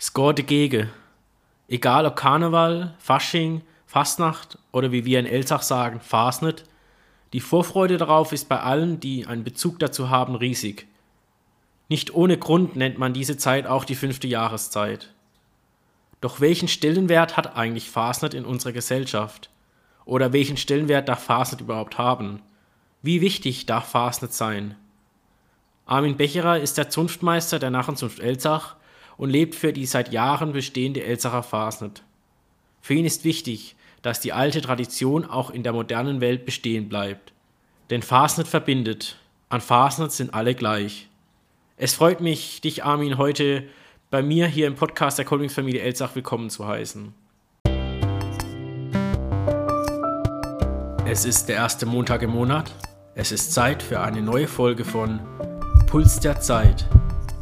Score dagegen. Egal ob Karneval, Fasching, Fastnacht oder wie wir in Elsach sagen, Fasnet, die Vorfreude darauf ist bei allen, die einen Bezug dazu haben, riesig. Nicht ohne Grund nennt man diese Zeit auch die fünfte Jahreszeit. Doch welchen Stellenwert hat eigentlich Fasnet in unserer Gesellschaft? Oder welchen Stellenwert darf Fasnet überhaupt haben? Wie wichtig darf Fasnet sein? Armin Becherer ist der Zunftmeister der Narrenzunft Elsach und lebt für die seit Jahren bestehende Elsacher Fasnet. Für ihn ist wichtig, dass die alte Tradition auch in der modernen Welt bestehen bleibt. Denn Fasnet verbindet. An Fasnet sind alle gleich. Es freut mich, dich, Armin, heute bei mir hier im Podcast der Kolbingsfamilie Elsach willkommen zu heißen. Es ist der erste Montag im Monat. Es ist Zeit für eine neue Folge von Puls der Zeit,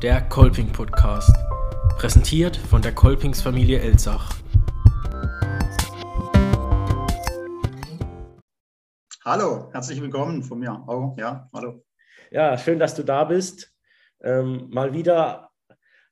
der Kolping Podcast, präsentiert von der Kolpingsfamilie Elsach. Hallo, herzlich willkommen von mir. Oh, ja, hallo. Ja, schön, dass du da bist. Ähm, mal wieder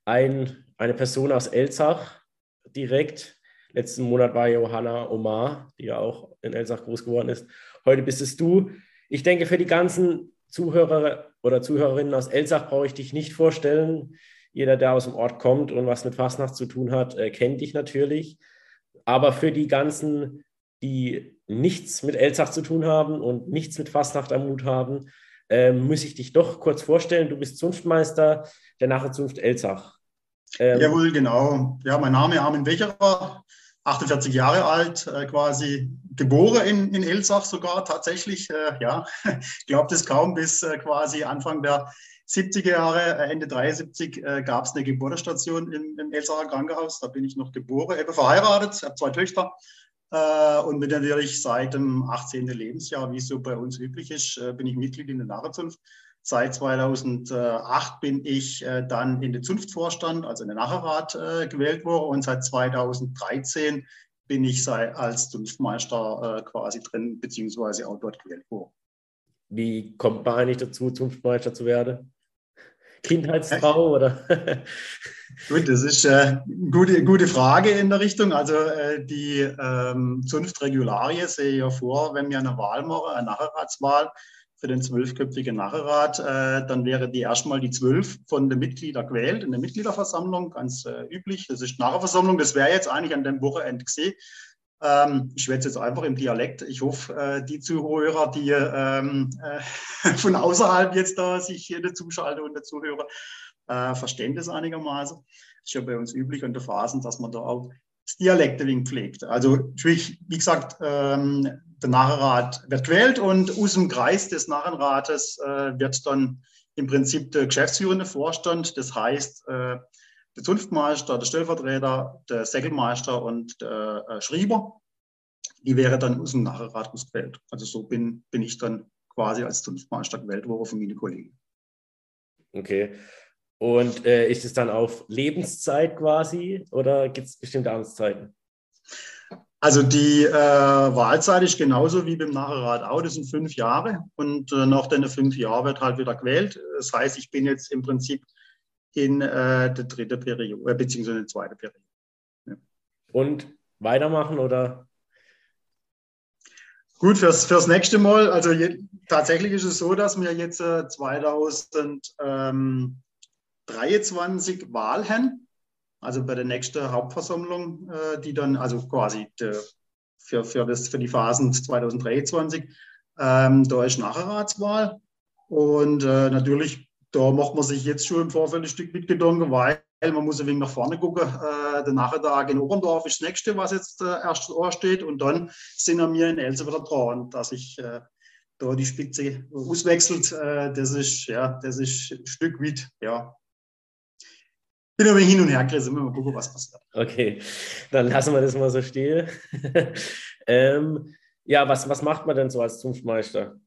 ein, eine Person aus Elsach direkt. Letzten Monat war Johanna Omar, die ja auch in Elsach groß geworden ist. Heute bist es du. Ich denke, für die ganzen Zuhörer oder Zuhörerinnen aus Elsach brauche ich dich nicht vorstellen. Jeder, der aus dem Ort kommt und was mit Fastnacht zu tun hat, äh, kennt dich natürlich. Aber für die ganzen, die nichts mit Elsach zu tun haben und nichts mit Fastnacht am Mut haben, äh, muss ich dich doch kurz vorstellen. Du bist Zunftmeister der Nachzunft Elsach. Ähm, Jawohl, genau. Ja, mein Name ist Armin Becherer, 48 Jahre alt, äh, quasi geboren in, in Elsach sogar tatsächlich. Äh, ja, glaubt es kaum, bis äh, quasi Anfang der 70er Jahre, äh, Ende 73, äh, gab es eine Geburtsstation im, im Elsacher Krankenhaus. Da bin ich noch geboren, eben verheiratet, habe zwei Töchter äh, und bin natürlich seit dem 18. Lebensjahr, wie es so bei uns üblich ist, bin ich Mitglied in der Narrenzunft. Seit 2008 bin ich äh, dann in den Zunftvorstand, also in den Nachherrat, gewählt worden und seit 2013 bin ich als Zunftmeister quasi drin, beziehungsweise auch dort gewählt worden. Wie kommt man eigentlich dazu, Zunftmeister zu werden? Kindheitstraum oder? Gut, das ist äh, eine gute, gute Frage in der Richtung. Also äh, die ähm, Zunftregularie sehe ich ja vor, wenn wir eine Wahl machen, eine Nachherratswahl für den zwölfköpfigen Nachherrat, äh, dann wäre die erstmal die zwölf von den Mitgliedern gewählt in der Mitgliederversammlung, ganz äh, üblich. Das ist Nachherversammlung, das wäre jetzt eigentlich an dem Wochenende gesehen. Ähm, ich schwätze jetzt einfach im Dialekt. Ich hoffe, äh, die Zuhörer, die ähm, äh, von außerhalb jetzt da sich hier dazuschalten und dazuhören, äh, verstehen das einigermaßen. Das ist ja bei uns üblich unter Phasen, dass man da auch das Dialekt ein pflegt. Also, wie gesagt, ähm, der Nachrat wird gewählt und aus dem Kreis des Nachrates äh, wird dann im Prinzip der geschäftsführende Vorstand, das heißt, äh, der Zunftmeister, der Stellvertreter, der Säckelmeister und der äh, Schrieber. Die wäre dann aus dem Nachherrat ausgewählt. Also so bin, bin ich dann quasi als Zunftmeister gewählt worden von meinen Kollegen. Okay. Und äh, ist es dann auf Lebenszeit quasi oder gibt es bestimmte Amtszeiten? Also die äh, Wahlzeit ist genauso wie beim Nachrat auch, das sind fünf Jahre und äh, nach den fünf Jahren wird halt wieder gewählt. Das heißt, ich bin jetzt im Prinzip in äh, der dritte Periode, äh, beziehungsweise zweite Periode. Ja. Und weitermachen oder? Gut, fürs, fürs nächste Mal, also je, tatsächlich ist es so, dass wir jetzt äh, 2000, ähm, 23 Wahlen, also bei der nächsten Hauptversammlung, äh, die dann, also quasi de, für, für, das, für die Phasen 2023, ähm, da ist Nachratswahl. Und äh, natürlich, da macht man sich jetzt schon im Vorfeld ein Stück mit Gedanken, weil man muss ein wenig nach vorne gucken. Äh, der Nachmittag in Oberndorf ist das nächste, was jetzt äh, erst steht. Und dann sind wir mir in Elsevier dran, dass ich äh, da die Spitze auswechselt. Äh, das ist, ja, das ist ein Stück weit, ja. Bin aber hin und her gerissen, mal gucken, was passiert. Okay, dann lassen wir das mal so stehen. ähm, ja, was, was macht man denn so als Zunftmeister?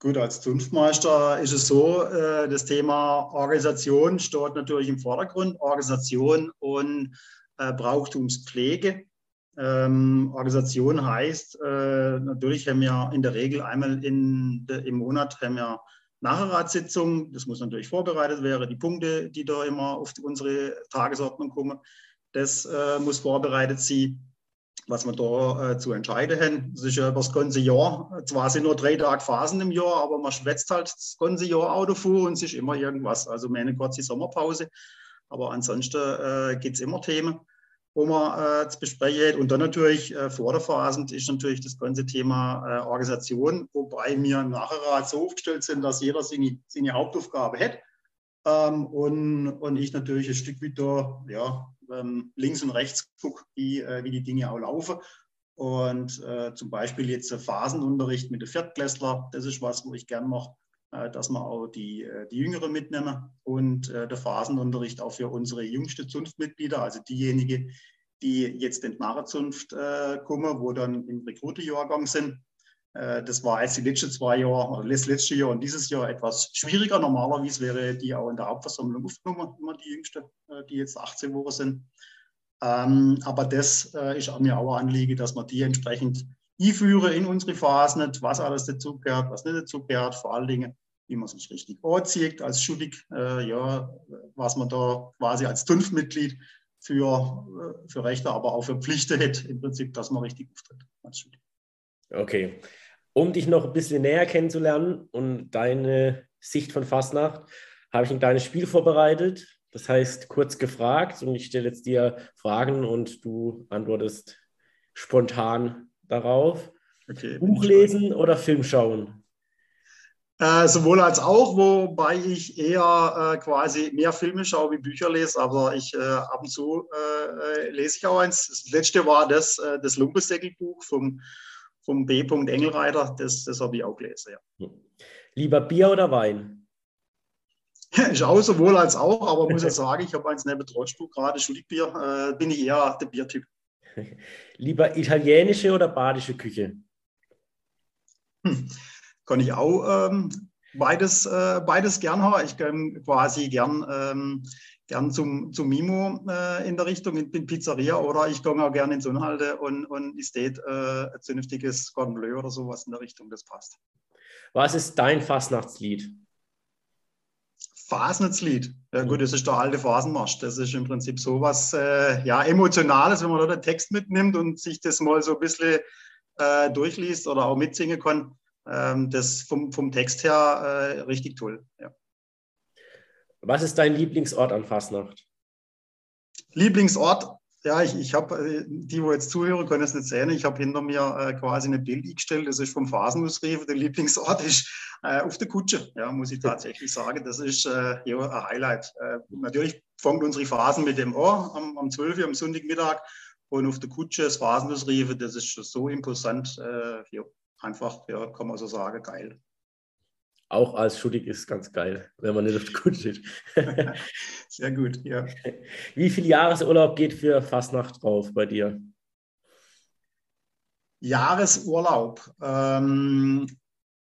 Gut, als Zunftmeister ist es so, äh, das Thema Organisation steht natürlich im Vordergrund. Organisation und äh, Brauchtumspflege. Ähm, Organisation heißt, äh, natürlich haben wir in der Regel einmal in, im Monat haben wir Nachratssitzung. Das muss natürlich vorbereitet werden. Die Punkte, die da immer auf unsere Tagesordnung kommen, das äh, muss vorbereitet sein was wir da äh, zu entscheiden haben. Das ist ja über das ganze Jahr. Zwar sind nur drei Tage Phasen im Jahr, aber man schwätzt halt das ganze Jahr Auto vor und es ist immer irgendwas. Also meine kurze Sommerpause. Aber ansonsten äh, gibt es immer Themen, wo man äh, zu besprechen hat. Und dann natürlich äh, vor der Phase ist natürlich das ganze Thema äh, Organisation, wobei wir im Nachrat so aufgestellt sind, dass jeder seine, seine Hauptaufgabe hat. Ähm, und, und ich natürlich ein Stück wieder ja, ähm, links und rechts gucke, wie, äh, wie die Dinge auch laufen. Und äh, zum Beispiel jetzt Phasenunterricht mit den Viertklässler, das ist was, wo ich gern mache, dass wir auch die, äh, die Jüngeren mitnehmen und äh, der Phasenunterricht auch für unsere jüngste Zunftmitglieder, also diejenigen, die jetzt in die äh, kommen, wo dann im Rekrutejahrgang sind. Äh, das war jetzt die letzten zwei Jahre, oder das letzte Jahr und dieses Jahr etwas schwieriger. Normalerweise wäre die auch in der Hauptversammlung aufgenommen, immer die Jüngste, äh, die jetzt 18 Wochen sind. Ähm, aber das äh, ist mir auch ein Anliegen, dass man die entsprechend einführen in unsere Phasen, was alles dazugehört, was nicht dazugehört, vor allen Dingen, wie man sich richtig anzieht als schuldig, ja, was man da quasi als TÜNF-Mitglied für, für Rechte, aber auch für Pflichten hat, im Prinzip, dass man richtig auftritt als schuldig. Okay. Um dich noch ein bisschen näher kennenzulernen und deine Sicht von Fastnacht, habe ich ein kleines Spiel vorbereitet. Das heißt, kurz gefragt und ich stelle jetzt dir Fragen und du antwortest spontan darauf. Okay, Buch lesen oder Film schauen? Äh, sowohl als auch, wobei ich eher äh, quasi mehr Filme schaue wie Bücher lese, aber ich äh, ab und zu äh, äh, lese ich auch eins. Das letzte war das, äh, das Lumpeseckelbuch vom vom B. Engelreiter, das, das habe ich auch gelesen. Ja. Lieber Bier oder Wein? Ich auch sowohl als auch, aber muss ich sagen, ich habe eins neben Trotschbuch gerade, Schuldigbier, äh, bin ich eher der Biertyp. Lieber italienische oder badische Küche? Hm. Kann ich auch ähm, beides, äh, beides gern haben. Ich kann quasi gern ähm, gern zum, zum Mimo äh, in der Richtung, in, in, Pizzeria oder ich gehe auch gerne ins Unhalte und, und ich steht äh, ein zünftiges Cordon Bleu oder sowas in der Richtung, das passt. Was ist dein Fastnachtslied? Fasnachtslied. Ja gut, das ist der alte Phasenmarsch. Das ist im Prinzip sowas äh, ja, Emotionales, wenn man da den Text mitnimmt und sich das mal so ein bisschen äh, durchliest oder auch mitsingen kann. Ähm, das vom, vom Text her äh, richtig toll. Ja. Was ist dein Lieblingsort an Fasnacht? Lieblingsort? Ja, ich, ich habe, äh, die, wo jetzt zuhören, können es nicht sehen. Ich habe hinter mir äh, quasi eine Bild eingestellt. Das ist vom Phasenusreef. Der Lieblingsort ist äh, auf der Kutsche. Ja, muss ich tatsächlich sagen. Das ist äh, ja, ein Highlight. Äh, natürlich fängt unsere Phasen mit dem Ohr am, am 12 Uhr am Sonntagmittag. Und auf der Kutsche das Phasenusreef, das ist so imposant. Äh, ja, einfach, ja, kann man so sagen, geil auch als schuldig ist ganz geil, wenn man nicht auf der Kutte steht. Sehr gut, ja. Wie viel Jahresurlaub geht für Fastnacht drauf bei dir? Jahresurlaub. Ähm,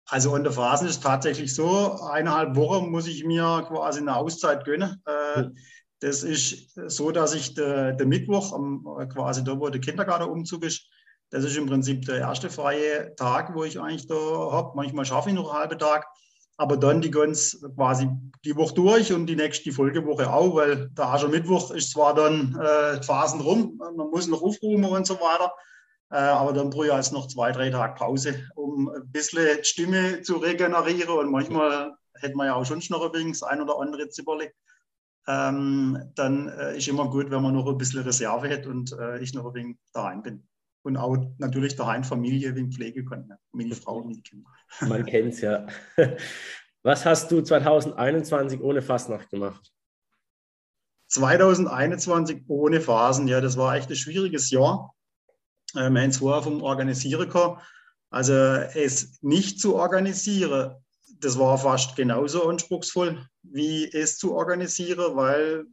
also der Phase ist es tatsächlich so, eineinhalb Wochen muss ich mir quasi eine Auszeit gönnen. Äh, hm. Das ist so, dass ich der de Mittwoch, am, quasi da, wo der Kindergartenumzug ist, das ist im Prinzip der erste freie Tag, wo ich eigentlich da habe. Manchmal schaffe ich noch einen halben Tag aber dann die ganz quasi die Woche durch und die nächste die Folgewoche auch, weil der Aschermittwoch ist zwar dann äh, Phasen rum, man muss noch aufrufen und so weiter, äh, aber dann brauche ich also noch zwei, drei Tage Pause, um ein bisschen Stimme zu regenerieren und manchmal hätte man ja auch schon noch übrigens ein oder andere Zipperle. Ähm, dann äh, ist immer gut, wenn man noch ein bisschen Reserve hat und äh, ich noch ein wenig daheim bin und auch natürlich daheim Familie wie Pflege können, ne? meine Frau und die Kinder. Man kennt es ja. Was hast du 2021 ohne Fastnacht gemacht? 2021 ohne Phasen, ja, das war echt ein schwieriges Jahr. Äh, haben zwar vom Organisieren gehabt, also es nicht zu organisieren, das war fast genauso anspruchsvoll, wie es zu organisieren, weil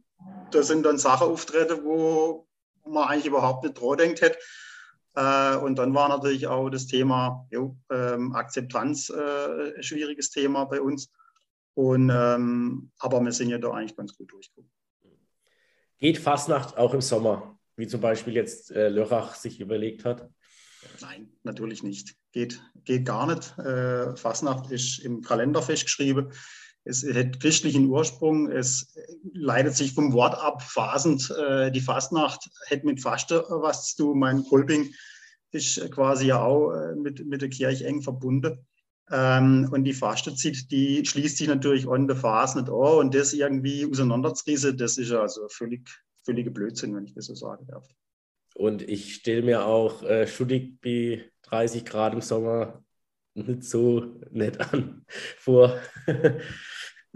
da sind dann Sachen auftreten, wo man eigentlich überhaupt nicht dran denkt hätte. Äh, und dann war natürlich auch das Thema jo, ähm, Akzeptanz äh, ein schwieriges Thema bei uns. Und, ähm, aber wir sind ja da eigentlich ganz gut durchgekommen. Geht Fastnacht auch im Sommer, wie zum Beispiel jetzt äh, Lörrach sich überlegt hat? Nein, natürlich nicht. Geht, geht gar nicht. Äh, Fasnacht ist im Kalender festgeschrieben. Es hat christlichen Ursprung. Es leitet sich vom Wort ab, fasend. Äh, die Fastnacht hat mit Faste was zu tun. Mein Kolping ist quasi ja auch äh, mit, mit der Kirche eng verbunden. Ähm, und die Fastenzeit, die schließt sich natürlich an Phase nicht an. Und das irgendwie auseinanderzurissen, das ist also völlig, völlige Blödsinn, wenn ich das so sagen darf. Und ich stelle mir auch äh, schuttig bei 30 Grad im Sommer nicht so nett an vor.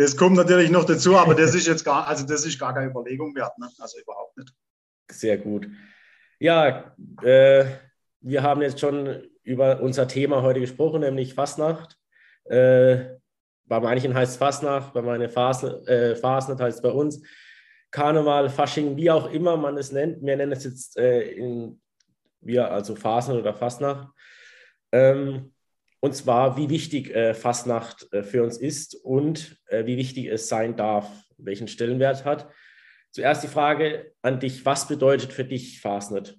Das kommt natürlich noch dazu, aber das ist jetzt gar, also das ist gar keine Überlegung wert, ne? also überhaupt nicht. Sehr gut. Ja, äh, wir haben jetzt schon über unser Thema heute gesprochen, nämlich Fastnacht. Äh, bei manchen heißt es Fastnacht, bei meinen Fasnacht, äh, Fasnacht heißt es bei uns Karneval, Fasching, wie auch immer man es nennt. Wir nennen es jetzt äh, in, wir also Fasnacht oder Fastnacht. Ähm, und zwar, wie wichtig äh, Fastnacht äh, für uns ist und äh, wie wichtig es sein darf, welchen Stellenwert hat. Zuerst die Frage an dich, was bedeutet für dich Fastnacht?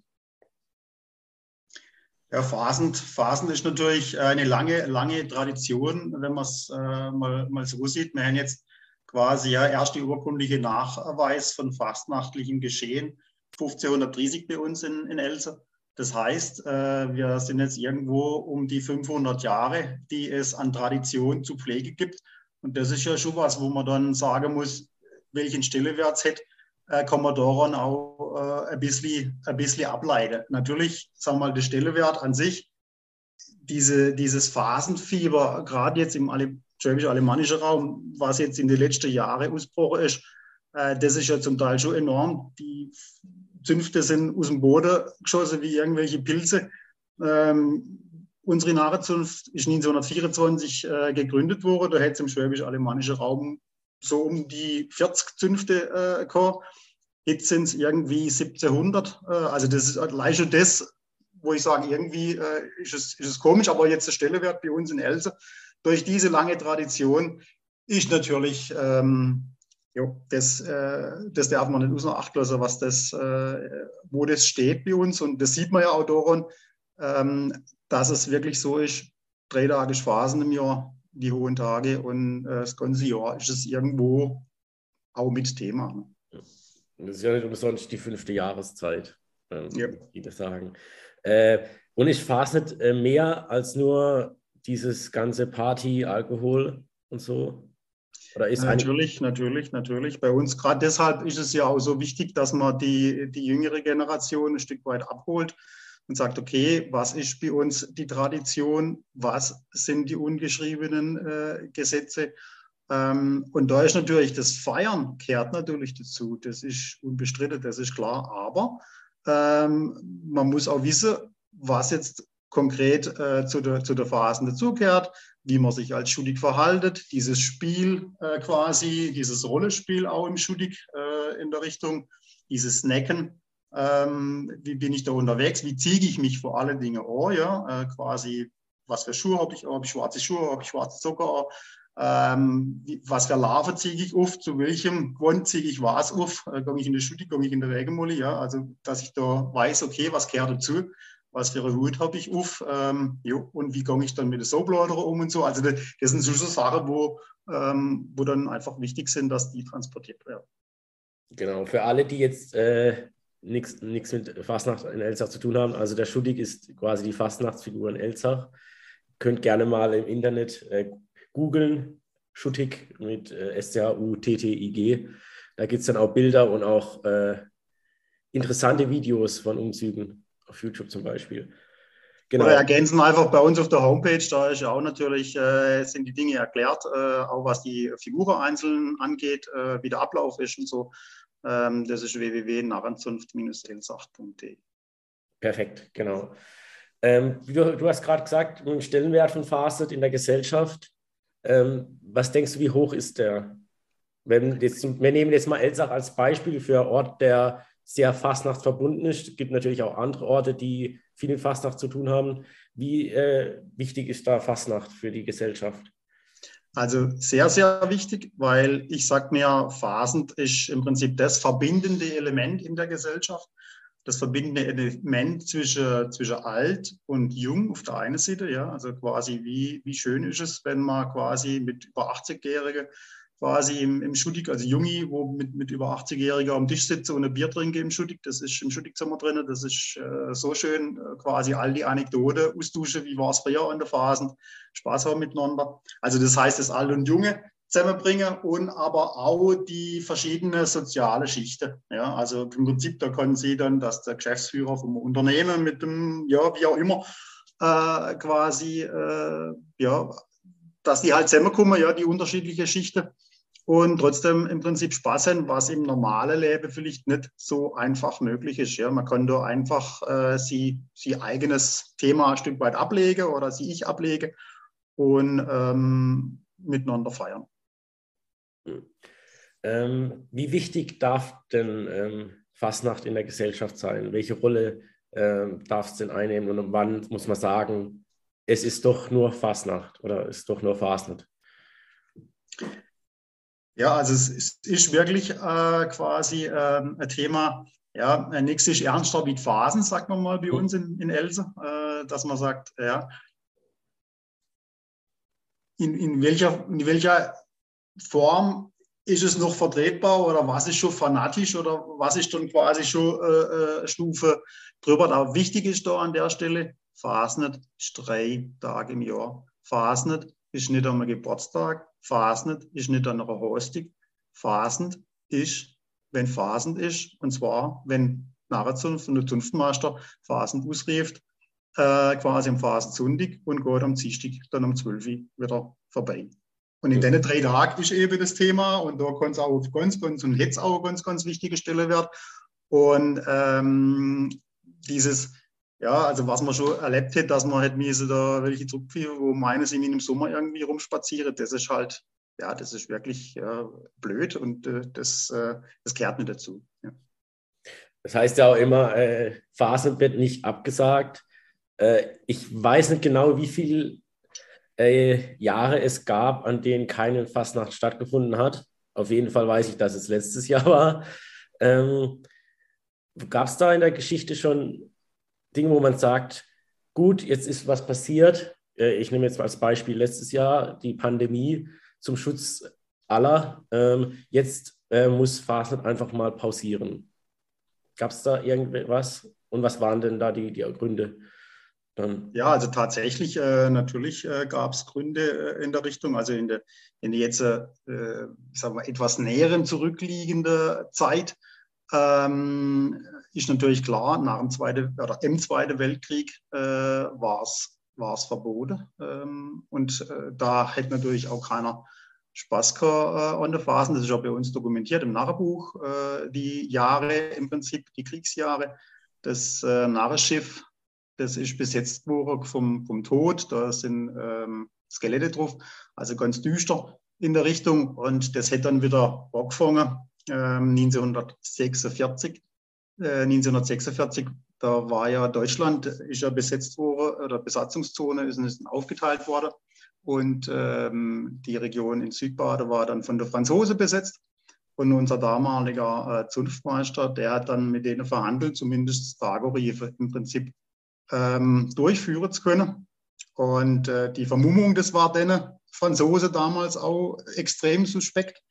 Ja, Phasen, Phasen ist natürlich eine lange, lange Tradition, wenn man es äh, mal, mal so sieht. Wir haben jetzt quasi ja erste urkundliche Nachweis von fastnachtlichem Geschehen 1530 bei uns in, in Elsa. Das heißt, äh, wir sind jetzt irgendwo um die 500 Jahre, die es an Tradition zu Pflege gibt. Und das ist ja schon was, wo man dann sagen muss, welchen Stellewert es hat, äh, kann man daran auch äh, ein, bisschen, ein bisschen ableiten. Natürlich, sagen wir mal, der Stellewert an sich, diese, dieses Phasenfieber, gerade jetzt im schwäbisch-alemannischen Raum, was jetzt in den letzten Jahren ausgebrochen ist, das ist ja zum Teil schon enorm. Die Zünfte sind aus dem Boden geschossen wie irgendwelche Pilze. Ähm, unsere Narrenzunft ist 1924 äh, gegründet worden. Da hätte es im schwäbisch-alemannischen Raum so um die 40 Zünfte äh, gehabt. Jetzt sind es irgendwie 1700. Äh, also das ist allein schon das, wo ich sage, irgendwie äh, ist, es, ist es komisch, aber jetzt der Stellewert bei uns in Else durch diese lange Tradition ist natürlich, ähm, jo, das, äh, das darf man nicht außer Acht lassen, was das, äh, wo das steht bei uns. Und das sieht man ja auch daran, ähm, dass es wirklich so ist, drei Tage Phasen im Jahr, die hohen Tage und äh, das ganze Jahr ist es irgendwo auch mit Thema. Ne? Das ist ja nicht umsonst die fünfte Jahreszeit, ähm, ja. die das sagen. Äh, und ich fahre nicht äh, mehr als nur dieses ganze Party, Alkohol und so? Oder ist natürlich, natürlich, natürlich. Bei uns gerade deshalb ist es ja auch so wichtig, dass man die, die jüngere Generation ein Stück weit abholt und sagt, okay, was ist bei uns die Tradition, was sind die ungeschriebenen äh, Gesetze. Ähm, und da ist natürlich das Feiern kehrt natürlich dazu. Das ist unbestritten, das ist klar. Aber ähm, man muss auch wissen, was jetzt konkret äh, zu, der, zu der Phasen dazugehört, wie man sich als schuldig verhaltet, dieses Spiel äh, quasi, dieses Rollenspiel auch im schuldig äh, in der Richtung, dieses Snacken, ähm, wie bin ich da unterwegs, wie ziehe ich mich vor allen Dingen an, ja, äh, quasi, was für Schuhe habe ich, habe ich schwarze Schuhe, habe ich schwarze Zucker, ähm, wie, was für Larven ziehe ich auf, zu welchem Grund ziehe ich was auf, äh, gehe ich in der Schule, gehe ich in der Regenmulle, ja, also dass ich da weiß, okay, was gehört dazu, was für eine Hut habe ich auf ähm, jo, und wie gehe ich dann mit der Soaploader um und so. Also das, das sind so Sachen, wo, ähm, wo dann einfach wichtig sind, dass die transportiert werden. Genau, für alle, die jetzt äh, nichts mit Fastnacht in Elsach zu tun haben, also der Schuldig ist quasi die Fastnachtsfigur in Elsach. Könnt gerne mal im Internet äh, googeln, Schuttig mit äh, S-C-H-U-T-T-I-G. Da gibt es dann auch Bilder und auch äh, interessante Videos von Umzügen auf YouTube zum Beispiel. Genau. Oder ergänzen einfach bei uns auf der Homepage, da ist ja auch natürlich, äh, sind die Dinge erklärt, äh, auch was die Figur einzeln angeht, äh, wie der Ablauf ist und so. Ähm, das ist www.narrenzunft-elsach.de. Perfekt, genau. Ähm, du, du, hast gerade gesagt, ein Stellenwert von Facet in der Gesellschaft. Ähm, was denkst du, wie hoch ist der? Wenn jetzt, wir nehmen jetzt mal Elsach als Beispiel für einen Ort, der sehr Fastnacht verbunden ist. Es gibt natürlich auch andere Orte, die viel mit Fastnacht zu tun haben. Wie äh, wichtig ist da Fastnacht für die Gesellschaft? Also sehr, sehr wichtig, weil ich sage mir, Fasend ist im Prinzip das verbindende Element in der Gesellschaft. das verbindende Element zwischen, zwischen alt und jung auf der einen Seite, ja, also quasi wie, wie schön ist es, wenn man quasi mit über 80-Jährigen quasi im, im Schuttig, also Jungi, wo mit, mit über 80-Jährigen am Tisch sitze und ein Bier trinke im Schuttig, das ist im Schuttigzimmer drin, das ist äh, so schön, äh, quasi all die Anekdoten austauschen, wie war es früher an der Phasen, Spaß haben miteinander. Also das heißt, das Alt und Junge, zusammenbringen und aber auch die verschiedenen soziale Schichten. Ja, also im Prinzip, da können Sie dann, dass der Geschäftsführer vom Unternehmen mit dem, ja, wie auch immer, äh, quasi, äh, ja, dass die halt zusammenkommen, ja, die unterschiedlichen Schichten und trotzdem im Prinzip Spaß haben, was im normalen Leben vielleicht nicht so einfach möglich ist. Ja, man kann da einfach äh, sie, sie eigenes Thema ein Stück weit ablegen oder sie ich ablege und ähm, miteinander feiern. Ähm, wie wichtig darf denn ähm, Fastnacht in der Gesellschaft sein? Welche Rolle ähm, darf es denn einnehmen und wann muss man sagen, es ist doch nur Fastnacht oder ist doch nur Fastnacht? Ja, also es ist wirklich äh, quasi äh, ein Thema, ja, nichts ist ernster wie Phasen, sagt man mal bei hm. uns in, in Else, äh, dass man sagt, ja, in, in, welcher, in welcher Form ist es noch vertretbar oder was ist schon fanatisch oder was ist dann quasi schon äh, äh Stufe drüber. Aber wichtig ist da an der Stelle, Fasnet ist drei Tage im Jahr. Fasnet ist nicht am Geburtstag, Fasnet ist nicht an einer Hostig. Fasnet ist, wenn Fasend ist, und zwar, wenn Narrenzunft und der Zunftmeister Fasend ausrieft, äh, quasi am Phasensonntag und geht am Dienstag dann um 12 Uhr wieder vorbei. Und in den drei Tagen ist eben das Thema und da kann es auch auf ganz, ganz und jetzt auch ganz, ganz wichtige Stelle werden. Und ähm, dieses, ja, also was man schon erlebt hat, dass man halt miese da welche zurückführen, wo meine sie im Sommer irgendwie rumspazieren, das ist halt, ja, das ist wirklich ja, blöd und äh, das, äh, das kehrt nicht dazu. Ja. Das heißt ja auch immer, äh, Phasen wird nicht abgesagt. Äh, ich weiß nicht genau, wie viel äh, Jahre es gab, an denen keine Fastnacht stattgefunden hat. Auf jeden Fall weiß ich, dass es letztes Jahr war. Ähm, gab es da in der Geschichte schon Dinge, wo man sagt, gut, jetzt ist was passiert. Äh, ich nehme jetzt als Beispiel letztes Jahr die Pandemie zum Schutz aller. Ähm, jetzt äh, muss Fastnacht einfach mal pausieren. Gab es da irgendwas? Und was waren denn da die, die Gründe? Dann ja, also tatsächlich, äh, natürlich äh, gab es Gründe äh, in der Richtung. Also in der, in der jetzt, äh, sagen wir, etwas näheren zurückliegende Zeit ähm, ist natürlich klar, nach dem Zweiten oder im Zweiten Weltkrieg äh, war es verboten. Ähm, und äh, da hätte natürlich auch keiner Spaß gehabt äh, an der Phasen. Das ist auch bei uns dokumentiert im Nachbuch, äh, die Jahre im Prinzip, die Kriegsjahre. Das äh, Narrenschiff das ist besetzt worden vom, vom Tod. Da sind ähm, Skelette drauf, also ganz düster in der Richtung. Und das hätte dann wieder angefangen 1946. Äh, 1946, da war ja Deutschland, ist ja besetzt worden, oder Besatzungszone ist, ist aufgeteilt worden. Und ähm, die Region in Südbaden war dann von der Franzose besetzt. Und unser damaliger äh, Zunftmeister, der hat dann mit denen verhandelt, zumindest Tageriefe im Prinzip ähm, durchführen zu können. Und äh, die Vermummung, das war den Franzose damals auch extrem suspekt.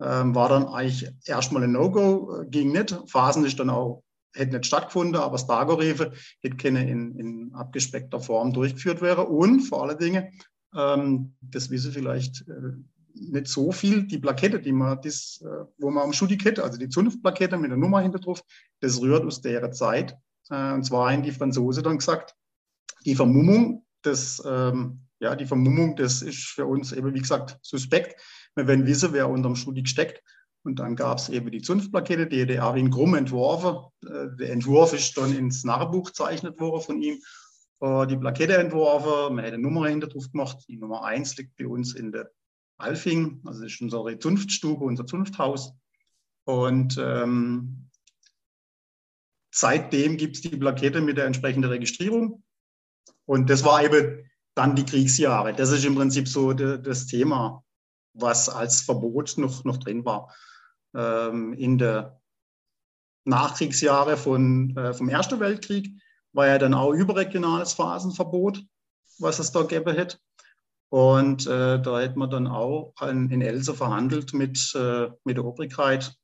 Ähm, war dann eigentlich erstmal ein No-Go, äh, ging nicht. Phasen ist dann auch, hätte nicht stattgefunden, aber das Dagorefe hätte keine in, in abgespeckter Form durchgeführt werden. Und vor allen Dingen, ähm, das wissen vielleicht äh, nicht so viel, die Plakette, die man, das, äh, wo man am Schudig hätte, also die Zunftplakette mit der Nummer hinter drauf, das rührt aus der Zeit. Äh, und zwar haben die Franzose dann gesagt, die Vermummung, das, ähm, ja, die Vermummung, das ist für uns eben, wie gesagt, suspekt. Werden wissen, wer unterm Schuldig steckt. Und dann gab es eben die Zunftplakette, die der Erwin Grumm entworfen. Äh, der Entwurf ist dann ins Nachbuch gezeichnet worden von ihm. Äh, die Plakette entworfen, man hätte eine Nummer hinter drauf gemacht. Die Nummer 1 liegt bei uns in der Alfing, also das ist unsere Zunftstube, unser Zunfthaus. Und ähm, Seitdem gibt es die Plakette mit der entsprechenden Registrierung. Und das war eben dann die Kriegsjahre. Das ist im Prinzip so das Thema, was als Verbot noch, noch drin war. Ähm, in, der, Nachkriegsjahre von, äh, vom Ersten Weltkrieg war ja dann auch überregionales Phasenverbot, was es da gegeben hätte. Und äh, da hätte man dann auch in, in Else verhandelt mit, äh, mit der Obrigkeit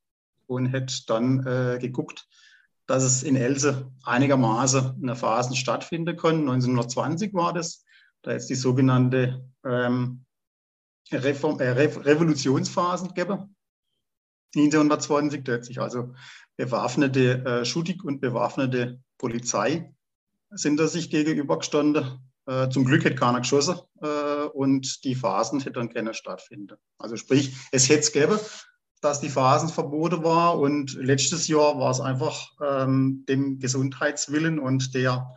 und hätte dann äh, geguckt, dass es in Else einigermaßen eine Phasen stattfinden kann. 1920 war das. Da ist die sogenannte ähm, Reform, äh, Re Revolutionsphasen gegeben. 1920, da hat sich also bewaffnete äh, Schutik und bewaffnete Polizei sind da sich gegenübergestanden. Äh, zum Glück hätte keiner geschossen äh, und die Phasen hätten dann keine stattfinden. Also sprich, es hätte es gegeben, dass die Phasen verboten war und letztes Jahr war es einfach ähm, dem Gesundheitswillen und der,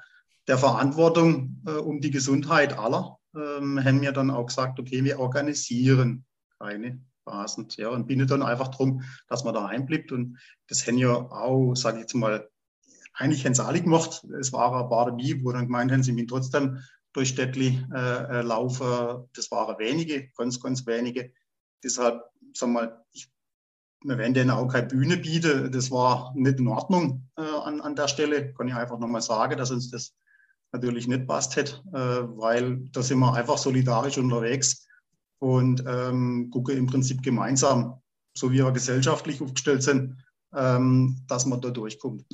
der Verantwortung äh, um die Gesundheit aller, ähm, haben wir dann auch gesagt, okay, wir organisieren keine Phasen. Ja, und bindet dann einfach darum, dass man da einbleibt und das haben ja auch, sage ich jetzt mal, eigentlich haben sie alle gemacht. Es war ein paar dabei, wo dann gemeint haben, sie müssen trotzdem durch Städtli äh, äh, laufen. Das waren wenige, ganz, ganz wenige. Deshalb, wir mal, ich, wir werden denen auch keine Bühne bieten. Das war nicht in Ordnung äh, an, an der Stelle. Kann ich einfach nochmal sagen, dass uns das natürlich nicht passt hätte, äh, weil da sind wir einfach solidarisch unterwegs und ähm, gucken im Prinzip gemeinsam, so wie wir gesellschaftlich aufgestellt sind, ähm, dass man da durchkommt.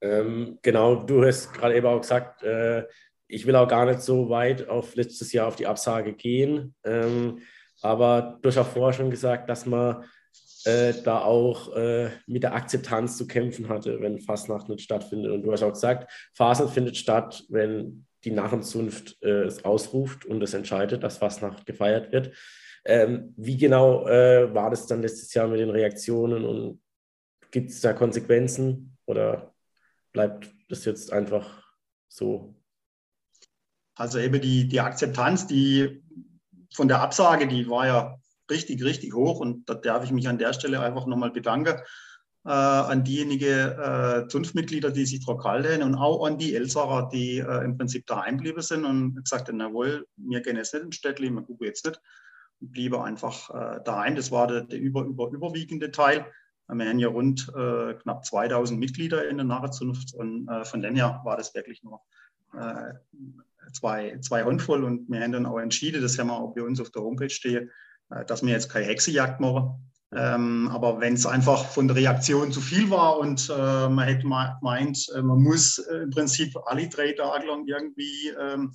Ähm, genau, du hast gerade eben auch gesagt, äh, ich will auch gar nicht so weit auf letztes Jahr auf die Absage gehen. Ähm, aber du hast auch vorher schon gesagt, dass man äh, da auch äh, mit der Akzeptanz zu kämpfen hatte, wenn Fastnacht nicht stattfindet. Und du hast auch gesagt, Fastnacht findet statt, wenn die Narrenzunft äh, es ausruft und es entscheidet, dass Fastnacht gefeiert wird. Ähm, wie genau äh, war das dann letztes Jahr mit den Reaktionen und gibt es da Konsequenzen oder bleibt das jetzt einfach so? Also eben die, die Akzeptanz, die von der Absage, die war ja richtig, richtig hoch und da darf ich mich an der Stelle einfach nochmal bedanken äh, an diejenigen äh, Zunftmitglieder, die sich daran gehalten und auch an die Elsacher, die äh, im Prinzip daheim geblieben sind und gesagt haben, jawohl, wir gehen jetzt nicht ins Städtli, wir gucken jetzt nicht, und blieben einfach äh, daheim. Das war der, der über, über, überwiegende Teil. Wir haben ja rund äh, knapp 2000 Mitglieder in der Narrenzunft und äh, von denen her war das wirklich nur äh, zwei, zwei Handvoll und wir haben dann auch entschieden, das haben wir auch bei uns auf der Homepage stehen, dass wir jetzt keine Hexejagd machen. Ähm, aber wenn es einfach von der Reaktion zu viel war und äh, man hätte meint, äh, man muss im Prinzip alle drei Tage lang irgendwie ähm,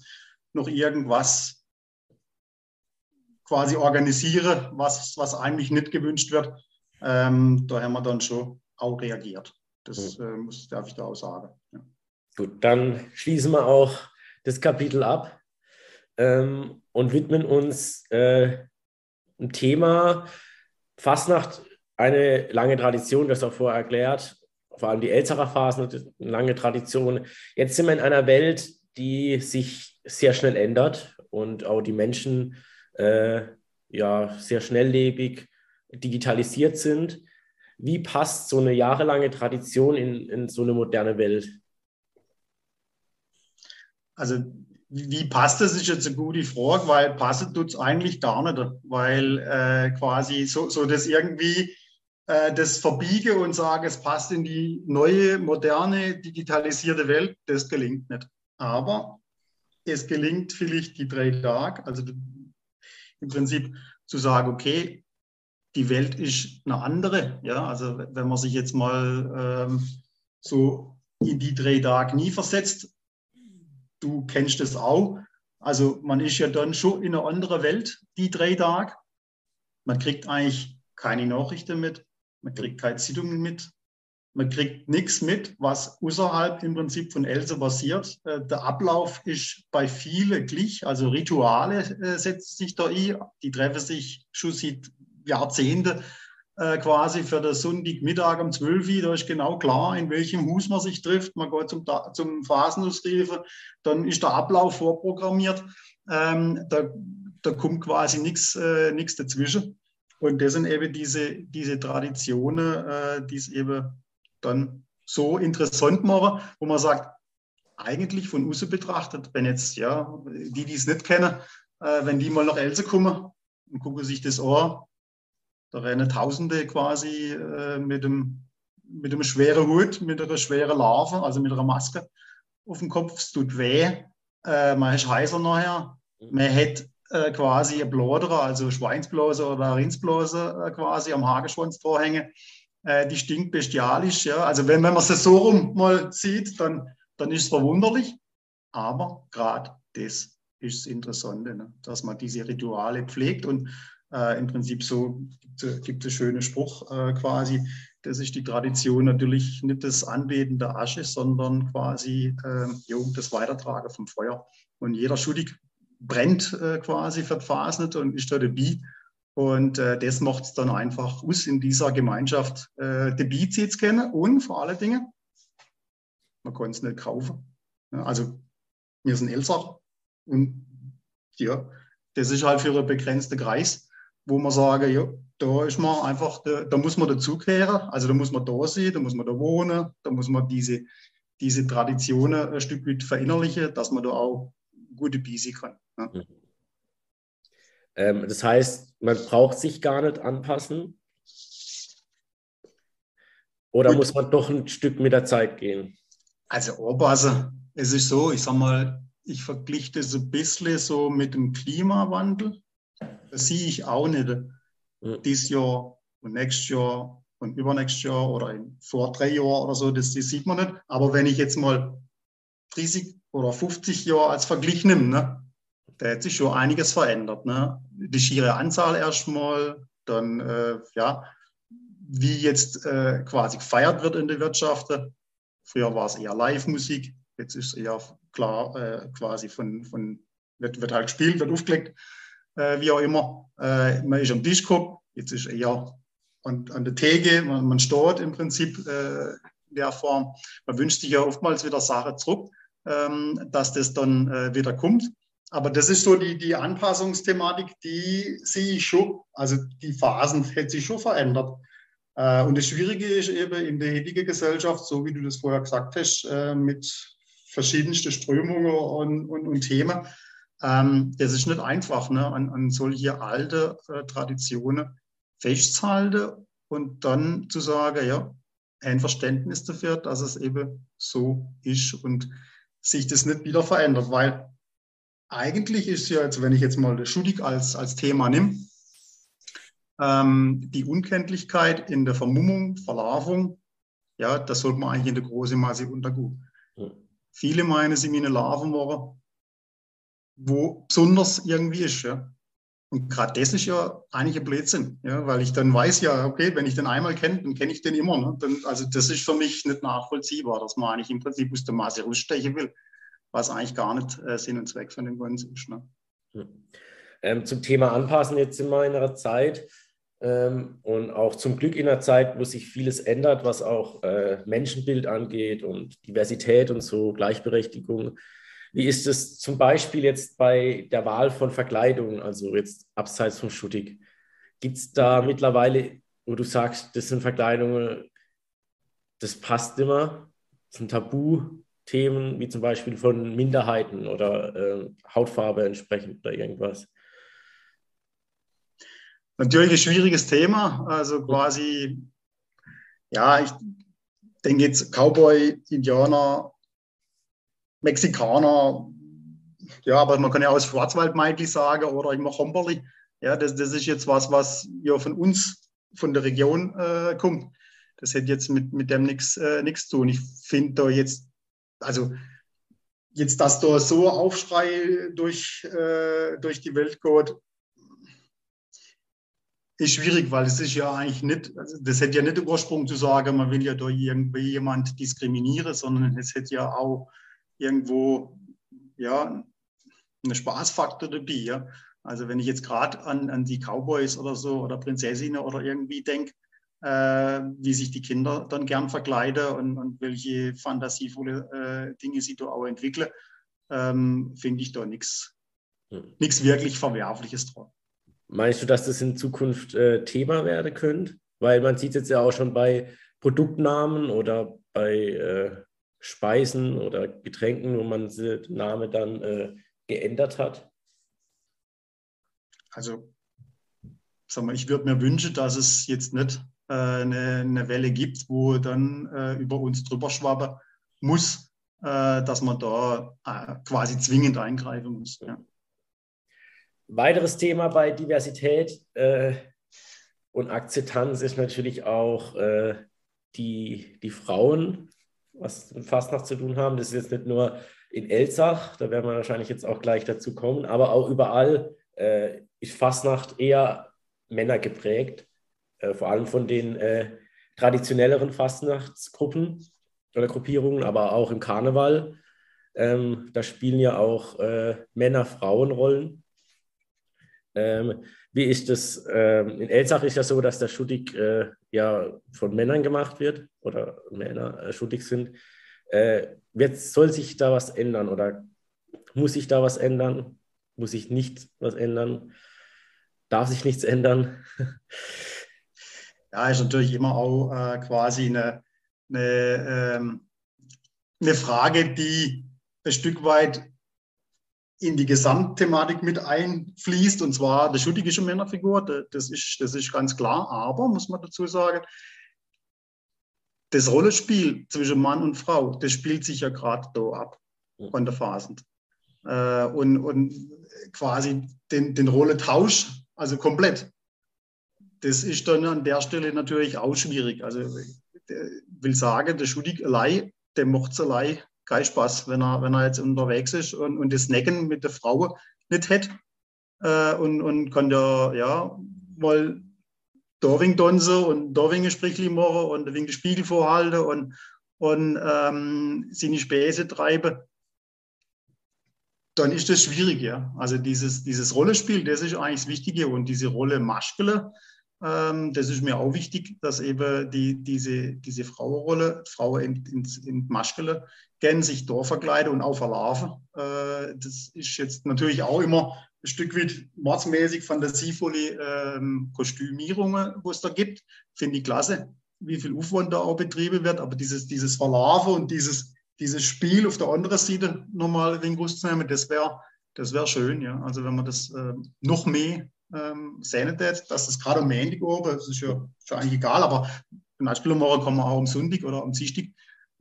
noch irgendwas quasi organisieren, was, was eigentlich nicht gewünscht wird, ähm, da haben wir dann schon auch reagiert. Das mhm. äh, muss, darf ich da auch sagen. Ja. Gut, dann schließen wir auch das Kapitel ab ähm, und widmen uns äh, einem Thema Fastnacht, eine lange Tradition, das auch vorher erklärt, vor allem die Elzacher Phasen, eine lange Tradition. Jetzt sind wir in einer Welt, die sich sehr schnell ändert und auch die Menschen äh, ja sehr schnelllebig digitalisiert sind. Wie passt so eine jahrelange Tradition in, in so eine moderne Welt? Also wie passt das, ist jetzt eine gute Frage, weil passen tut es eigentlich gar nicht, weil äh, quasi so, so das irgendwie äh, das verbiege und sage, es passt in die neue, moderne, digitalisierte Welt, das gelingt nicht. Aber es gelingt vielleicht die drei Tage, also im Prinzip zu sagen, okay, die Welt ist eine andere. Ja, also wenn man sich jetzt mal ähm, so in die drei Tage nie versetzt, du kennst das auch. Also man ist ja dann schon in einer anderen Welt, die drei Tage. Man kriegt eigentlich keine Nachrichten mit, man kriegt keine Zeitungen mit, man kriegt nichts mit, was außerhalb im Prinzip von Else passiert. Äh, der Ablauf ist bei vielen gleich, also Rituale äh, setzen sich da ein, die treffen sich schon seit Jahrzehnte äh, quasi für den Sonntagmittag um 12 Uhr. Da ist genau klar, in welchem Haus man sich trifft. Man geht zum, zum Phasenausrufen, dann ist der Ablauf vorprogrammiert. Ähm, da, da kommt quasi nichts äh, dazwischen. Und das sind eben diese, diese Traditionen, äh, die es eben dann so interessant machen, wo man sagt, eigentlich von außen betrachtet, wenn jetzt, ja, die, die es nicht kennen, äh, wenn die mal nach Else kommen und gucken sich das an, Da rennen Tausende quasi äh, mit, dem, mit einem schweren Hut, mit einer schweren Larve, also mit einer Maske auf dem Kopf. Es tut weh. Äh, man ist heißer nachher. Mhm. Man hat äh, quasi ein Bloderer, also Schweinsblase oder Rindsblase äh, quasi am Hageschwanz vorhängen. Äh, die stinkt bestialisch. Ja. Also wenn, wenn man es so rum mal sieht, dann, dann ist es verwunderlich. Aber gerade das ist das Interessante, ne? dass man diese Rituale pflegt und äh, im Prinzip so gibt es einen schönen Spruch äh, quasi, das ist die Tradition natürlich nicht das Anbeten der Asche, sondern quasi äh, jo, das Weitertragen vom Feuer. Und jeder Schuldig brennt äh, quasi verfasnet und ist da dabei. Und äh, das macht es dann einfach aus in dieser Gemeinschaft äh, dabei zu kennen und vor allen Dingen, man kann es nicht kaufen. Also wir sind Elsacher und ja, das ist halt für einen begrenzten Kreis, wo man sagen, ja, da ist man einfach, da, da muss man dazukehren, also da muss man da sein, da muss man da wohnen, da muss man diese, diese Traditionen ein Stück weit verinnerlichen, dass man da auch gute Bisi kann. Ja. Mhm. Ähm, das heißt, man braucht sich gar nicht anpassen. Oder Gut. muss man doch ein Stück mit der Zeit gehen? Also anpassen, es ist so, ich sag mal, ich vergliche das ein bisschen so mit dem Klimawandel. Das sehe ich auch nicht mhm. dieses Jahr und nächstes Jahr und übernächstes Jahr oder in, vor drei Jahren oder so, das, das sieht man nicht. Aber wenn ich jetzt mal 30 oder 50 Jahre als Vergleich nehme, ne, da hat sich schon einiges verändert. Ne? Die schiere Anzahl erstmal, dann äh, ja, wie jetzt äh, quasi gefeiert wird in der Wirtschaft. Früher war es eher Live-Musik, jetzt ist es eher klar äh, quasi von, von wird, wird halt gespielt, wird aufgelegt, äh, wie auch immer. Äh, man ist am Tisch geguckt, jetzt ist eher an, an der Theke, man, man steht im Prinzip äh, in der Form. Man wünscht sich ja oftmals wieder Sache zurück, ähm, dass das dann äh, wieder kommt. Aber das ist so die, die Anpassungsthematik, die sehe ich schon. Also die Phasen hätten sich schon verändert. Äh, und das Schwierige ist eben in der heutigen Gesellschaft, so wie du das vorher gesagt hast, äh, mit verschiedensten Strömungen und, und, und Themen. Ähm, das ist nicht einfach, ne, an, an solche alte äh, Traditionen festzuhalten und dann zu sagen, ja, ein Verständnis dafür, dass es eben so ist und sich das nicht wieder verändert, weil eigentlich ist ja jetzt, wenn ich jetzt mal Schudig als, als Thema nehme, ähm, die Unkenntlichkeit in der Vermummung, Verlarvung, ja, das sollte man eigentlich in der großen Masse untergehen. Ja. Viele meinen, sie meine Larven waren, wo besonders irgendwie ist. Ja. Und gerade das ist ja eigentlich ein Blödsinn, ja, weil ich dann weiß ja, okay, wenn ich den einmal kenne, dann kenne ich den immer. Ne? Dann, also das ist für mich nicht nachvollziehbar, dass man eigentlich im Prinzip aus der Masse rausstechen will was eigentlich gar nicht äh, Sinn und Zweck von dem Ganzen ist. Ne? Hm. Ähm, zum Thema Anpassen jetzt in meiner Zeit ähm, und auch zum Glück in einer Zeit, wo sich vieles ändert, was auch äh, Menschenbild angeht und Diversität und so, Gleichberechtigung. Wie ist es zum Beispiel jetzt bei der Wahl von Verkleidungen, also jetzt abseits vom Schuttig? Gibt es da mittlerweile, wo du sagst, das sind Verkleidungen, das passt immer, das ist ein Tabu, Themen wie zum Beispiel von Minderheiten oder äh, Hautfarbe entsprechend oder irgendwas? Natürlich ein schwieriges Thema. Also quasi, ja, ich denke jetzt Cowboy, Indianer, Mexikaner, ja, aber man kann ja auch Schwarzwaldmeidli sagen oder immer Homberli. Ja, das, das ist jetzt was, was ja von uns, von der Region äh, kommt. Das hätte jetzt mit, mit dem nichts äh, zu tun. Ich finde da jetzt also jetzt, dass da so Aufschrei durch, äh, durch die Welt geht, ist schwierig, weil es ist ja eigentlich nicht, also das hätte ja nicht den Ursprung zu sagen, man will ja da irgendwie jemand diskriminieren, sondern es hätte ja auch irgendwo ja, einen Spaßfaktor dabei. Ja? Also wenn ich jetzt gerade an, an die Cowboys oder so oder Prinzessinnen oder irgendwie denke, äh, wie sich die Kinder dann gern verkleiden und, und welche fantasievolle äh, Dinge sie da auch entwickeln, ähm, finde ich da nichts hm. wirklich Verwerfliches dran. Meinst du, dass das in Zukunft äh, Thema werden könnte? Weil man sieht jetzt ja auch schon bei Produktnamen oder bei äh, Speisen oder Getränken, wo man den Namen dann äh, geändert hat. Also sag mal, ich würde mir wünschen, dass es jetzt nicht äh, eine, eine, Welle gibt, wo dann äh, über uns drüber schwappen muss, äh, dass man da äh, quasi zwingend eingreifen muss. Ja. Weiteres Thema bei Diversität äh, und Akzeptanz ist natürlich auch die, die Frauen, was mit Fastnacht zu tun haben. Das ist jetzt nicht nur in Elsach, da werden wir wahrscheinlich jetzt auch gleich dazu kommen, aber auch überall äh, ist Fastnacht eher Männer geprägt, äh, vor allem von den äh, traditionelleren Fastnachtsgruppen oder Gruppierungen, aber auch im Karneval. Ähm, da spielen ja auch äh, Männer-Frauen-Rollen. Ähm, wie ist das? Ähm, in Elsach ist ja so, dass der Schuttig äh, ja von Männern gemacht wird oder Männer äh, schuttig sind. Äh, wird, soll sich da was ändern oder muss sich da was ändern? Muss sich nicht was ändern? Darf sich nichts ändern? ja, ist natürlich immer auch äh, quasi eine, eine, ähm, eine Frage, die ein Stück weit in die Gesamtthematik mit einfließt, und zwar der schuttige Männerfigur, das ist, das ist ganz klar, aber, muss man dazu sagen, das Rollenspiel zwischen Mann und Frau, das spielt sich ja gerade da ab, von der Phasend. Äh, und, und quasi den, den Rollentausch, also komplett, das ist dann an der Stelle natürlich auch schwierig. Also ich will sagen, der Schudig allein, der macht es allein keinen Spaß, wenn er, wenn er jetzt unterwegs ist und, und das Necken mit der Frau nicht hätte äh, und, und kann ja, ja mal wegen Donse und wegen Sprichli machen und wegen den Spiegel vorhalten und, und ähm, seine Späße treiben, dann ist das schwierig, ja. Also dieses, dieses Rollenspiel, das ist eigentlich das Wichtige und diese Rolle Maschkele, das ist mir auch wichtig, dass eben die, diese, diese Frauenrolle, Frau in, in, in Maschkele, gern sich da verkleiden und auch verlaufen. Äh, das ist jetzt natürlich auch immer ein Stück weit mordsmäßig fantasievolle ähm, Kostümierungen, wo es da gibt. Finde ich klasse, wie viel Aufwand da auch betrieben wird. Aber dieses, dieses Verlaufen und dieses, dieses Spiel auf der anderen Seite nochmal ein wenig rauszunehmen, das wäre das wär schön. Ja. Also wenn man das äh, noch mehr ähm, tät, dass das gerade am Montag oben, das ist ja, ja eigentlich egal, aber Nachtspielermorgen kann man auch am Sonntag oder am Dienstag,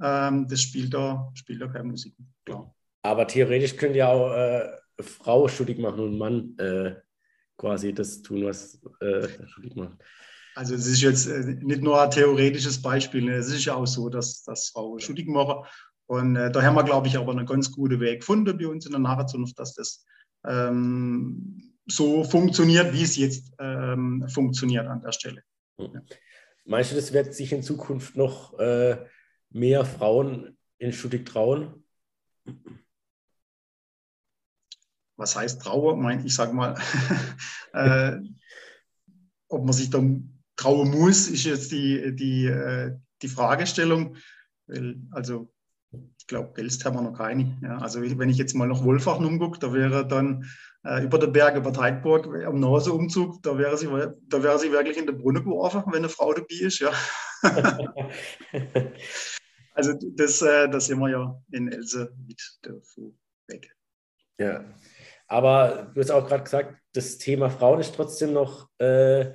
ähm, das spielt da, spielt da keine Musik, klar. Aber theoretisch könnte ja auch äh, Frau schuldig machen und Mann äh, quasi das tun, was äh, schuldig macht. Also es ist jetzt äh, nicht nur ein theoretisches Beispiel, ne? es ist ja auch so, dass, dass Frau schuldig machen. Und äh, da haben wir, glaube ich, aber einen ganz guten Weg gefunden bei uns in der Nachzunft, dass das ähm, so funktioniert, wie es jetzt ähm, funktioniert an der Stelle. Hm. Meinst du, das wird sich in Zukunft noch äh, mehr Frauen in Schuttig trauen? Was heißt Trauer? Ich sage mal, äh, ob man sich dann trauen muss, ist jetzt die, die, äh, die Fragestellung. Also ich glaube, Gelst haben wir noch keine. Ja, also wenn ich jetzt mal nach Wolfach umgucke, da wäre dann äh, über den Berg, über Teigburg, am Naseumzug, da wäre, sie, da wäre sie wirklich in der Brunne geworfen, wenn eine Frau dabei ist. Ja. also das, äh, das sehen wir ja in Else mit davor weg. Ja, aber du hast auch gerade gesagt, das Thema Frauen ist trotzdem noch äh,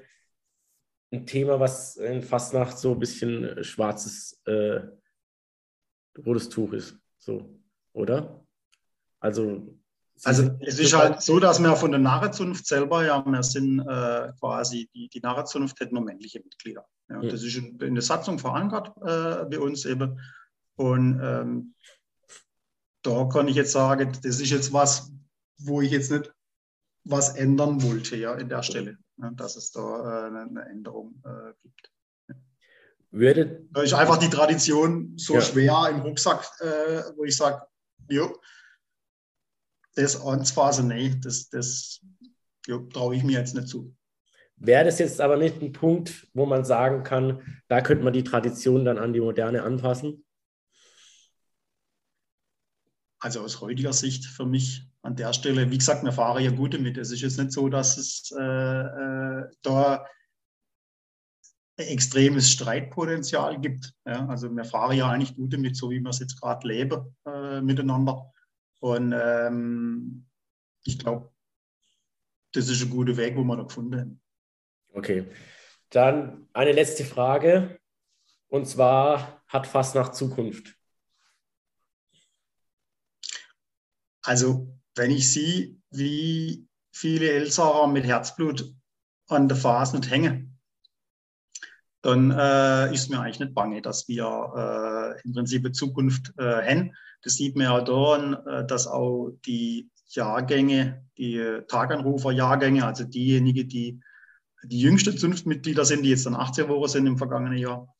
ein Thema, was in Fastnacht so ein bisschen schwarzes äh, rotes Tuch ist. So, oder? Also. Also es ist halt so, dass wir von der Narrenzunft selber, ja, wir sind äh, quasi, die, die Narrenzunft hat nur männliche Mitglieder. Ja, mhm. Das ist in, in, der Satzung verankert äh, bei uns eben. Und ähm, da kann ich jetzt sagen, das ist jetzt was, wo ich jetzt nicht was ändern wollte, ja, in der Stelle, ja, dass es da äh, eine, Änderung äh, gibt. Würde, da ist einfach die Tradition so ja. schwer im Rucksack, äh, wo ich sage, jo, das anzufassen, nee, das, das traue ich mir jetzt nicht zu. Wäre das jetzt aber nicht ein Punkt, wo man sagen kann, da könnte man die Tradition dann an die Moderne anpassen? Also aus heutiger Sicht für mich an der Stelle, wie gesagt, wir fahren ja gut damit. Es ist jetzt nicht so, dass es äh, äh, da extremes Streitpotenzial gibt. Ja, also wir fahren ja eigentlich gut damit, so wie wir es jetzt gerade leben äh, miteinander. Und ähm, ich glaube, das ist ein guter Weg, wo wir da gefunden haben. Okay. Dann eine letzte Frage. Und zwar, hat Fastnacht Zukunft? Also, wenn ich sehe, wie viele Elsacher mit Herzblut an der Fasnacht hängen, dann äh, ist mir eigentlich nicht bange, dass wir äh, im Prinzip Zukunft äh, haben. Das sieht man ja daran, äh, dass auch die Jahrgänge, die Taganrufer-Jahrgänge, also diejenigen, die die jüngsten Zunftmitglieder sind, die jetzt dann 18 Wochen sind im vergangenen Jahr,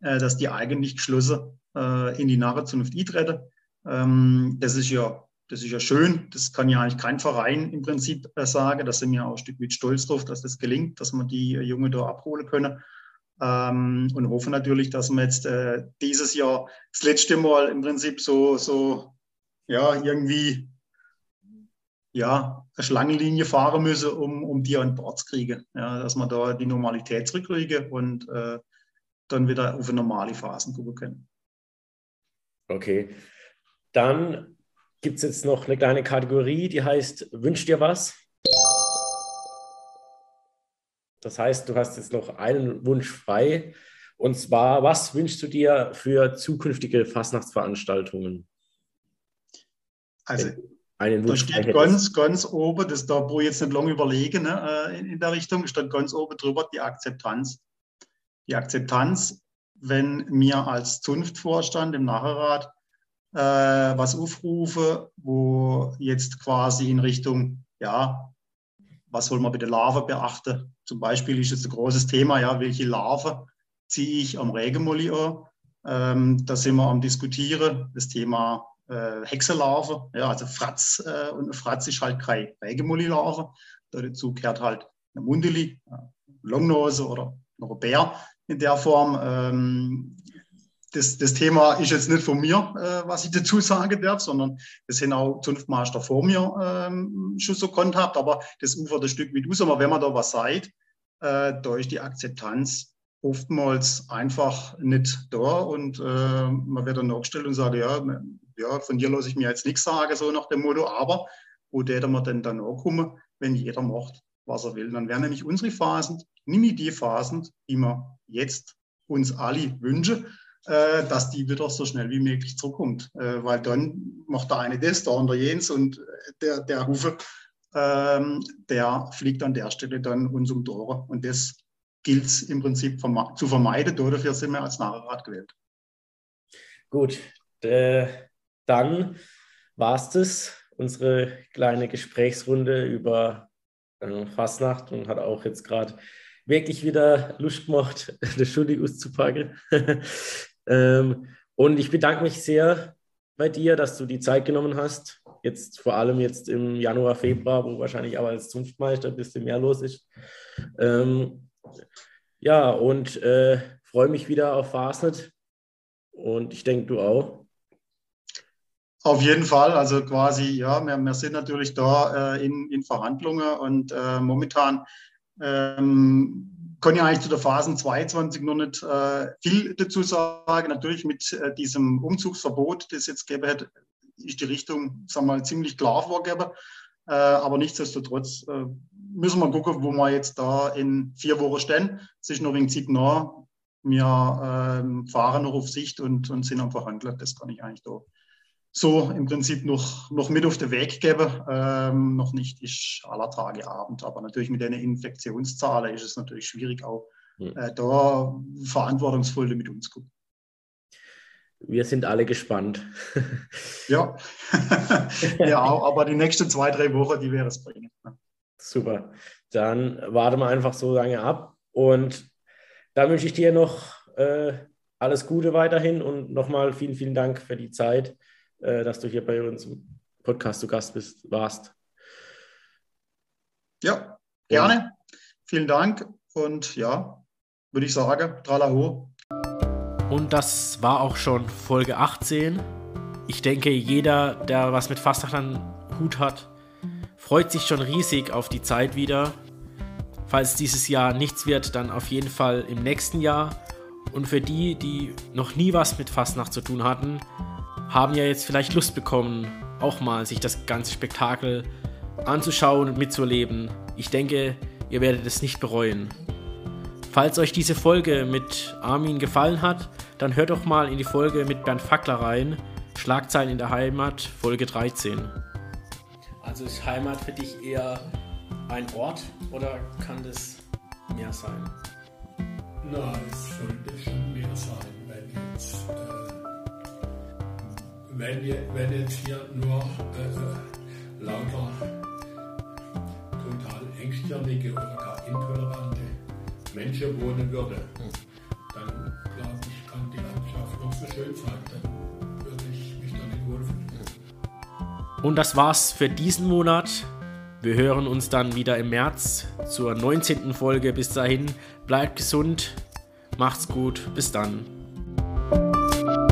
äh, dass die eigentlich geschlossen äh, in die Narrenzunft eintreten. Ähm, das ist ja das ist ja schön. Das kann ja eigentlich kein Verein im Prinzip äh, sagen. Da sind wir auch ein Stück weit stolz drauf, dass das gelingt, dass wir die Junge da abholen können. Ähm, und hoffen natürlich, dass wir jetzt äh, dieses Jahr das letzte Mal im Prinzip so, so ja, irgendwie ja, eine Schlangenlinie fahren müssen, um, um die an Bord zu kriegen. Ja, dass wir da die Normalität zurückkriegen und äh, dann wieder auf normale Phasen gucken können. Okay. Dann gibt es jetzt noch eine kleine Kategorie, die heißt Wünsch dir was? Das heißt, du hast jetzt noch einen Wunsch frei. Und zwar, was wünschst du dir für zukünftige Fastnachtsveranstaltungen? Also, einen Wunsch da steht ganz, ganz oben, das da, wo ich jetzt nicht lange überlegen, ne, äh, in, in der Richtung, steht ganz oben drüber die Akzeptanz. Die Akzeptanz, wenn mir als Zunftvorstand im Nachherrat äh, was aufrufe, wo jetzt quasi in Richtung, ja, was soll man bei der Larve beachten? Zum Beispiel ist es ein großes Thema, ja, welche Larve ziehe ich am Regenmolli an? Ähm, da sind wir am Diskutieren, das Thema äh, Hexelarve, ja, also Fratz, äh, und Fratz ist halt keine Regenmolli-Larve. Dazu gehört halt eine Mundeli, Longnose oder noch ein Bär in der Form. Ähm, das, das Thema ist jetzt nicht von mir, äh, was ich dazu sagen darf, sondern das sind auch Zunftmeister vor mir ähm, schon so gehabt, aber das ufert ein Stück mit aus. Aber wenn man da was sagt, äh, da ist die Akzeptanz oftmals einfach nicht da und äh, man wird dann nachgestellt und sagt, ja, ja, von dir lasse ich mir jetzt nichts sagen, so nach dem Motto, aber wo der man denn dann kommen, wenn jeder macht, was er will. Dann wären nämlich unsere Phasen, nämlich die Phasen, die wir jetzt uns alle wünschen, äh, dass die wieder so schnell wie möglich zurückkommt. Äh, weil dann macht der eine das, der andere jenes und äh, der, der Hufe, ähm, der fliegt an der Stelle dann uns um Tore. Und das gilt es im Prinzip verme zu vermeiden. Dafür sind wir als Nachrat gewählt. Gut, äh, dann war es das, unsere kleine Gesprächsrunde über äh, Fastnacht und hat auch jetzt gerade wirklich wieder Lust gemacht, das Schuldig auszupacken. Ähm, und ich bedanke mich sehr bei dir, dass du die Zeit genommen hast. Jetzt vor allem jetzt im Januar, Februar, wo wahrscheinlich aber als Zunftmeister ein bisschen mehr los ist. Ähm, ja, und äh, freue mich wieder auf Fastnet. Und ich denke, du auch. Auf jeden Fall. Also quasi, ja, wir, wir sind natürlich da äh, in, in Verhandlungen und äh, momentan ähm, kann ja eigentlich zu der Phase 22 noch nicht äh, viel dazu sagen. Natürlich mit äh, diesem Umzugsverbot, das jetzt gegeben hat, ist die Richtung, sagen wir mal, ziemlich klar vorgegeben. Äh, aber nichtsdestotrotz äh, müssen wir gucken, wo wir jetzt da in vier Wochen stehen. Es ist noch ein nah. Wir ähm, fahren noch auf Sicht und, und sind am Verhandeln. Das kann ich eigentlich da so im Prinzip noch, noch mit auf den Weg geben. Ähm, noch nicht ist aller Tage Abend, aber natürlich mit den Infektionszahlen ist es natürlich schwierig, auch äh, da verantwortungsvoll damit umzugehen. Wir sind alle gespannt. ja. ja, aber die nächsten zwei, drei Wochen, die wäre es bringen. Ne? Super. Dann warten wir einfach so lange ab und dann wünsche ich dir noch äh, alles Gute weiterhin und nochmal vielen, vielen Dank für die Zeit äh, dass du hier bei uns im Podcast zu Gast bist, warst. Ja, gerne. Ja. Vielen Dank und ja, würde ich sagen, tralaho. Und das war auch schon Folge 18. Ich denke, jeder, der was mit Fastnacht an Hut hat, freut sich schon riesig auf die Zeit wieder. Falls dieses Jahr nichts wird, dann auf jeden Fall im nächsten Jahr. Und für die, die noch nie was mit Fastnacht zu tun hatten, haben ja jetzt vielleicht Lust bekommen, auch mal sich das ganze Spektakel anzuschauen und mitzuerleben. Ich denke, ihr werdet es nicht bereuen. Falls euch diese Folge mit Armin gefallen hat, dann hört doch mal in die Folge mit Bernd Fackler rein. Schlagzeilen in der Heimat, Folge 13. Also ist Heimat für dich eher ein Ort oder kann das mehr sein? Na, es sollte schon mehr sein, wenn jetzt, äh, wenn, wenn jetzt hier nur äh, lauter total engstirnige oder gar intolerante Menschen wohnen würde, dann glaube ich, kann die Landschaft noch so schön sein. Dann würde ich mich da nicht wohlfühlen. Und das war's für diesen Monat. Wir hören uns dann wieder im März zur 19. Folge. Bis dahin, bleibt gesund, macht's gut, bis dann.